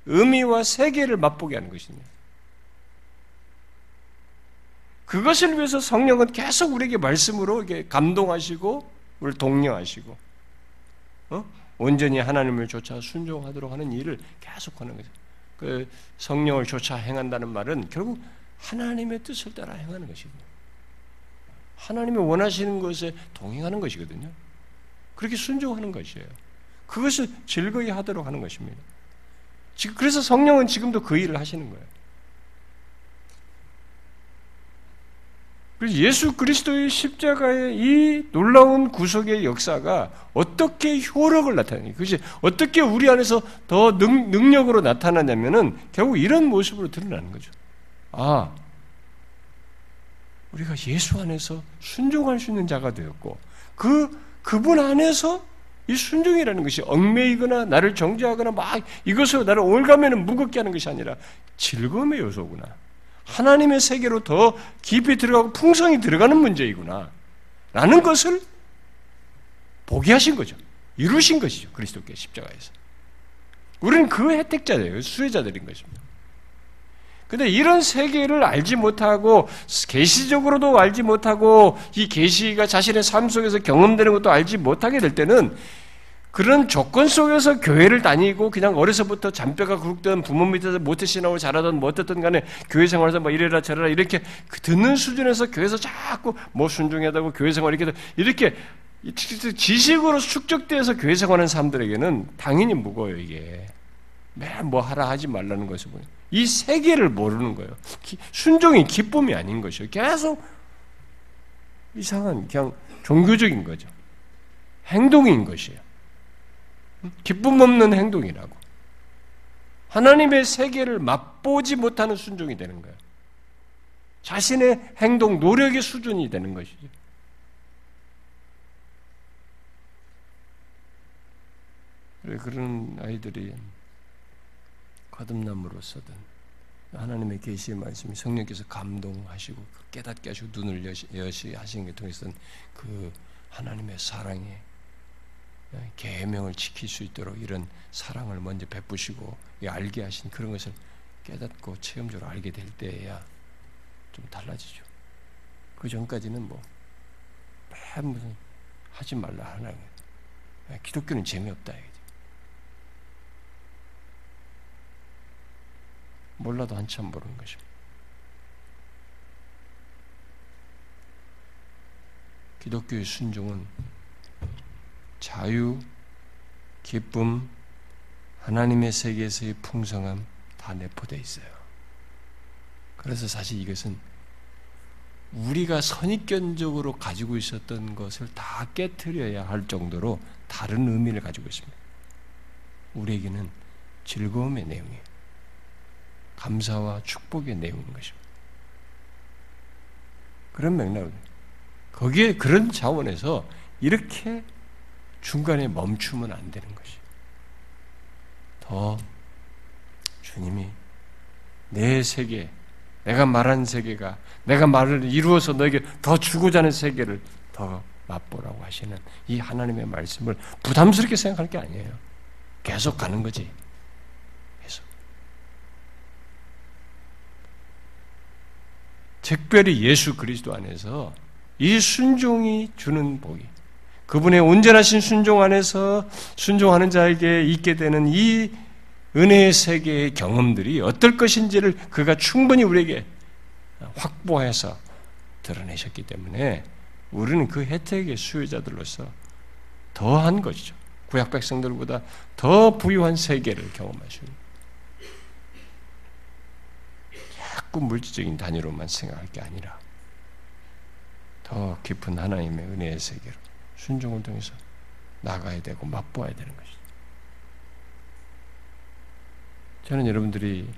의미와 세계를 맛보게 하는 것입니다. 그것을 위해서 성령은 계속 우리에게 말씀으로 이렇게 감동하시고 우리를 독려하시고 어? 온전히 하나님을 쫓아 순종하도록 하는 일을 계속하는 거죠. 그 성령을 쫓아 행한다는 말은 결국 하나님의 뜻을 따라 행하는 것이거든요. 하나님이 원하시는 것에 동행하는 것이거든요. 그렇게 순종하는 것이에요. 그것을 즐거이 하도록 하는 것입니다. 그래서 성령은 지금도 그 일을 하시는 거예요. 그래서 예수 그리스도의 십자가의 이 놀라운 구속의 역사가 어떻게 효력을 나타내니 그것이 어떻게 우리 안에서 더 능, 능력으로 나타나냐면은 결국 이런 모습으로 드러나는 거죠. 아, 우리가 예수 안에서 순종할 수 있는 자가 되었고, 그, 그분 안에서 이 순종이라는 것이 얽매이거나 나를 정죄하거나 막 이것으로 나를 올가면 무겁게 하는 것이 아니라 즐거움의 요소구나. 하나님의 세계로 더 깊이 들어가고 풍성히 들어가는 문제이구나. 라는 것을 보게 하신 거죠. 이루신 것이죠. 그리스도께 십자가에서. 우리는 그 혜택자예요. 수혜자들인 것입니다. 근데 이런 세계를 알지 못하고 계시적으로도 알지 못하고 이 계시가 자신의 삶 속에서 경험되는 것도 알지 못하게 될 때는 그런 조건 속에서 교회를 다니고 그냥 어려서부터 잔뼈가 굵던 부모 밑에서 모태 신앙을 잘하던 뭐 어떻든 간에 교회 생활에서 뭐 이래라 저래라 이렇게 그 듣는 수준에서 교회에서 자꾸 뭐 순종하다고 교회 생활 이렇게 이렇게 지식으로 축적돼서 교회 생활하는 사람들에게는 당연히 무거워요 이게. 매일 뭐 하라 하지 말라는 것을 보이 이 세계를 모르는 거예요 순종이 기쁨이 아닌 것이요 계속 이상한 그냥 종교적인 거죠 행동인 것이에요 기쁨 없는 행동이라고. 하나님의 세계를 맛보지 못하는 순종이 되는 거예요. 자신의 행동, 노력의 수준이 되는 것이죠. 그런 아이들이 거듭남으로서든 하나님의 계시의 말씀이 성령께서 감동하시고 깨닫게 하시고 눈을 여시, 여시 하시는 게 통해서는 그 하나님의 사랑의 계명을 지킬 수 있도록 이런 사랑을 먼저 베푸시고 알게 하신 그런 것을 깨닫고 체험적으로 알게 될 때야 좀 달라지죠. 그 전까지는 뭐 무슨 하지 말라 하나 기독교는 재미없다 이거지. 몰라도 한참 모르는 것입니다. 기독교의 순종은 자유, 기쁨, 하나님의 세계에서의 풍성함 다 내포되어 있어요. 그래서 사실 이것은 우리가 선입견적으로 가지고 있었던 것을 다 깨뜨려야 할 정도로 다른 의미를 가지고 있습니다. 우리에게는 즐거움의 내용이에요. 감사와 축복의 내용인 것입니다. 그런 맥락, 거기에 그런 차원에서 이렇게 중간에 멈추면 안 되는 것이. 더 주님이 내 세계, 내가 말한 세계가 내가 말을 이루어서 너에게 더 주고자 하는 세계를 더 맛보라고 하시는 이 하나님의 말씀을 부담스럽게 생각할 게 아니에요. 계속 가는 거지. 계속. 특별히 예수 그리스도 안에서 이 순종이 주는 복이 그분의 온전하신 순종 안에서 순종하는 자에게 있게 되는 이 은혜의 세계의 경험들이 어떨 것인지를 그가 충분히 우리에게 확보해서 드러내셨기 때문에 우리는 그 혜택의 수요자들로서 더한 것이죠. 구약 백성들보다 더 부유한 세계를 경험할 수 있는. 자꾸 물질적인 단위로만 생각할 게 아니라 더 깊은 하나님의 은혜의 세계로 순종을 통해서 나가야 되고 맛보아야 되는 것이죠. 저는 여러분들이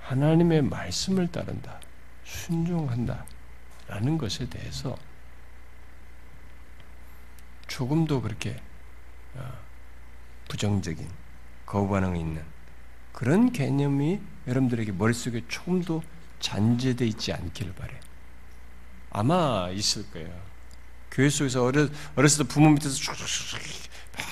하나님의 말씀을 따른다, 순종한다, 라는 것에 대해서 조금도 그렇게 어, 부정적인 거부 반응이 있는 그런 개념이 여러분들에게 머릿속에 조금도 잔재되어 있지 않기를 바래. 아마 있을 거예요. 교회 속에서 어렸, 어렸을 때 부모 밑에서 쭉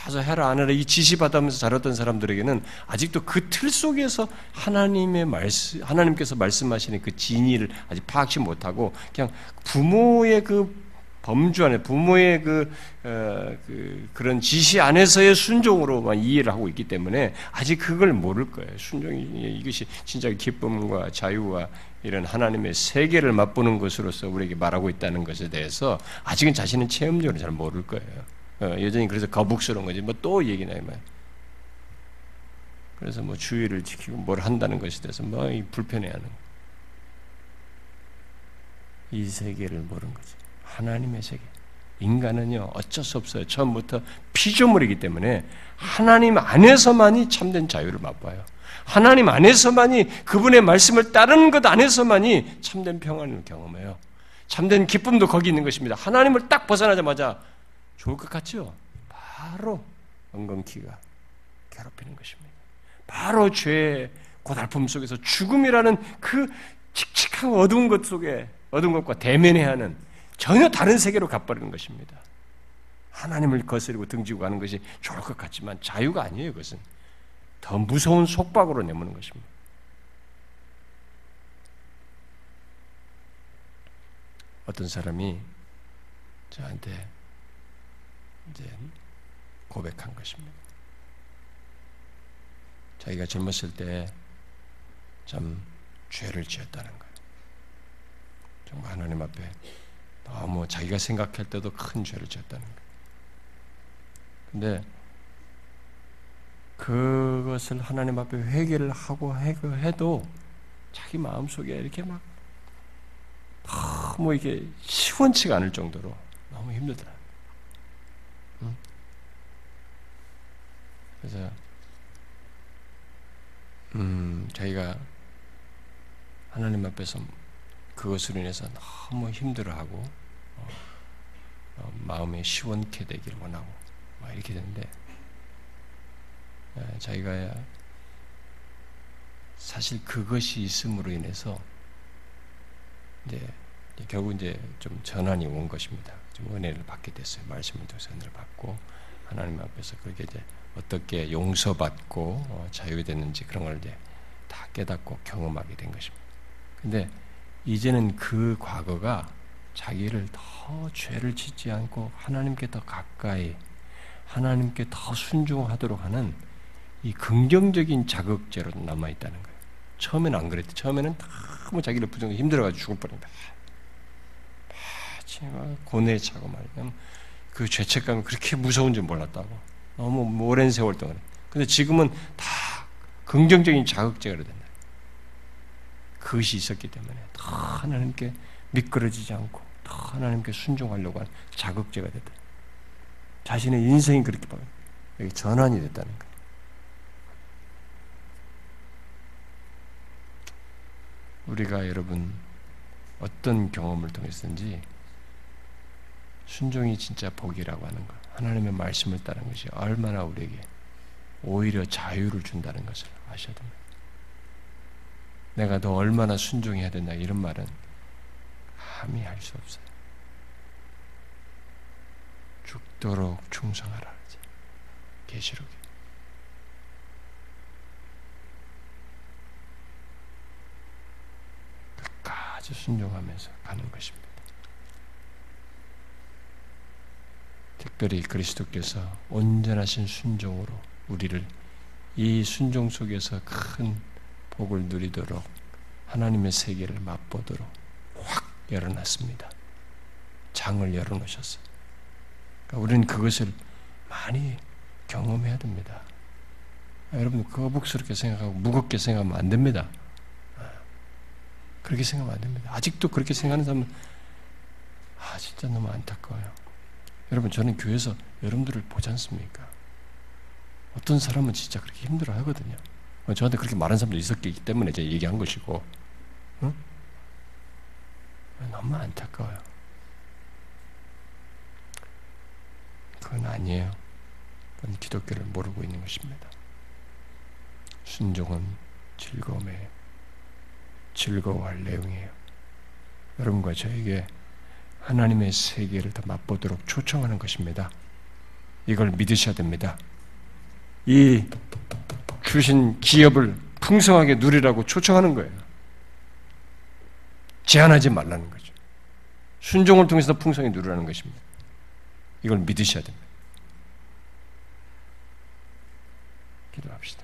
해서 해라 안 해라 이 지시 받으면서 자랐던 사람들에게는 아직도 그 틀 속에서 하나님의 말씀 하나님께서 말씀하시는 그 진의를 아직 파악치 못하고 그냥 부모의 그 범주 안에 부모의 그, 어, 그 그런 지시 안에서의 순종으로만 이해를 하고 있기 때문에 아직 그걸 모를 거예요. 순종이 이것이 진짜 기쁨과 자유와 이런 하나님의 세계를 맛보는 것으로서 우리에게 말하고 있다는 것에 대해서 아직은 자신은 체험적으로 잘 모를 거예요. 어, 여전히 그래서 거북스러운 거지. 뭐 또 얘기나 이 말. 그래서 뭐 주의를 지키고 뭘 한다는 것에 대해서 뭐 불편해하는 이 세계를 모르는 거지. 하나님의 세계. 인간은요 어쩔 수 없어요. 처음부터 피조물이기 때문에 하나님 안에서만이 참된 자유를 맛봐요. 하나님 안에서만이 그분의 말씀을 따르는 것 안에서만이 참된 평안을 경험해요. 참된 기쁨도 거기 있는 것입니다. 하나님을 딱 벗어나자마자 좋을 것 같죠? 바로 엉겅퀴가 괴롭히는 것입니다. 바로 죄의 고달픔 속에서 죽음이라는 그 칙칙한 어두운 것 속에 어두운 것과 대면해야 하는 전혀 다른 세계로 가버리는 것입니다. 하나님을 거스리고 등지고 가는 것이 좋을 것 같지만 자유가 아니에요, 그것은. 더 무서운 속박으로 내모는 것입니다. 어떤 사람이 저한테 이제 고백한 것입니다. 자기가 젊었을 때 참 죄를 지었다는 거예요. 정말 하나님 앞에 너무 자기가 생각할 때도 큰 죄를 지었다는 거예요. 근데 그것을 하나님 앞에 회개를 하고 해도 자기 마음속에 이렇게 막 너무 이게 시원치가 않을 정도로 너무 힘들더라. 그래서 음, 자기가 하나님 앞에서 그것으로 인해서 너무 힘들어하고 어, 어, 마음이 시원케 되기를 원하고 막 이렇게 되는데 예, 자기가 사실 그것이 있음으로 인해서 이제 결국 이제 좀 전환이 온 것입니다. 좀 은혜를 받게 됐어요. 말씀을 통해서 은혜를 받고 하나님 앞에서 그렇게 이제 어떻게 용서받고 어, 자유됐는지 그런 걸 이제 다 깨닫고 경험하게 된 것입니다. 근데 이제는 그 과거가 자기를 더 죄를 짓지 않고 하나님께 더 가까이 하나님께 더 순종하도록 하는 이 긍정적인 자극제로 남아 있다는 거예요. 처음에는 안 그랬대. 처음에는 너무 자기를 부정해 힘들어가지고 죽을 뻔했다. 고뇌에 차고 말이야. 그 죄책감이 그렇게 무서운 줄 몰랐다고. 너무 오랜 세월 동안. 근데 지금은 다 긍정적인 자극제가 된다. 그것이 있었기 때문에 더 하나님께 미끄러지지 않고 더 하나님께 순종하려고 하는 자극제가 됐다. 자신의 인생이 그렇게 전환이 됐다는 거예요. 우리가 여러분 어떤 경험을 통해서든지 순종이 진짜 복이라고 하는 것, 하나님의 말씀을 따르는 것이 얼마나 우리에게 오히려 자유를 준다는 것을 아셔야 됩니다. 내가 너 얼마나 순종해야 된다 이런 말은 감히 할 수 없어요. 죽도록 충성하라. 계시록에. 아주 순종하면서 가는 것입니다. 특별히 그리스도께서 온전하신 순종으로 우리를 이 순종 속에서 큰 복을 누리도록 하나님의 세계를 맛보도록 확 열어놨습니다. 장을 열어놓으셨어요. 그러니까 우리는 그것을 많이 경험해야 됩니다. 아, 여러분 거북스럽게 생각하고 무겁게 생각하면 안 됩니다. 아, 그렇게 생각하면 안 됩니다. 아직도 그렇게 생각하는 사람은 아 진짜 너무 안타까워요. 여러분 저는 교회에서 여러분들을 보지 않습니까? 어떤 사람은 진짜 그렇게 힘들어 하거든요. 저한테 그렇게 말한 사람도 있었기 때문에 제가 얘기한 것이고, 응? 너무 안타까워요. 그건 아니에요. 그건 기독교를 모르고 있는 것입니다. 순종은 즐거움이에요. 즐거워할 내용이에요. 여러분과 저에게 하나님의 세계를 더 맛보도록 초청하는 것입니다. 이걸 믿으셔야 됩니다. 이 주신 기업을 풍성하게 누리라고 초청하는 거예요. 제한하지 말라는 거죠. 순종을 통해서 풍성히 누리라는 것입니다. 이걸 믿으셔야 됩니다. 기도합시다.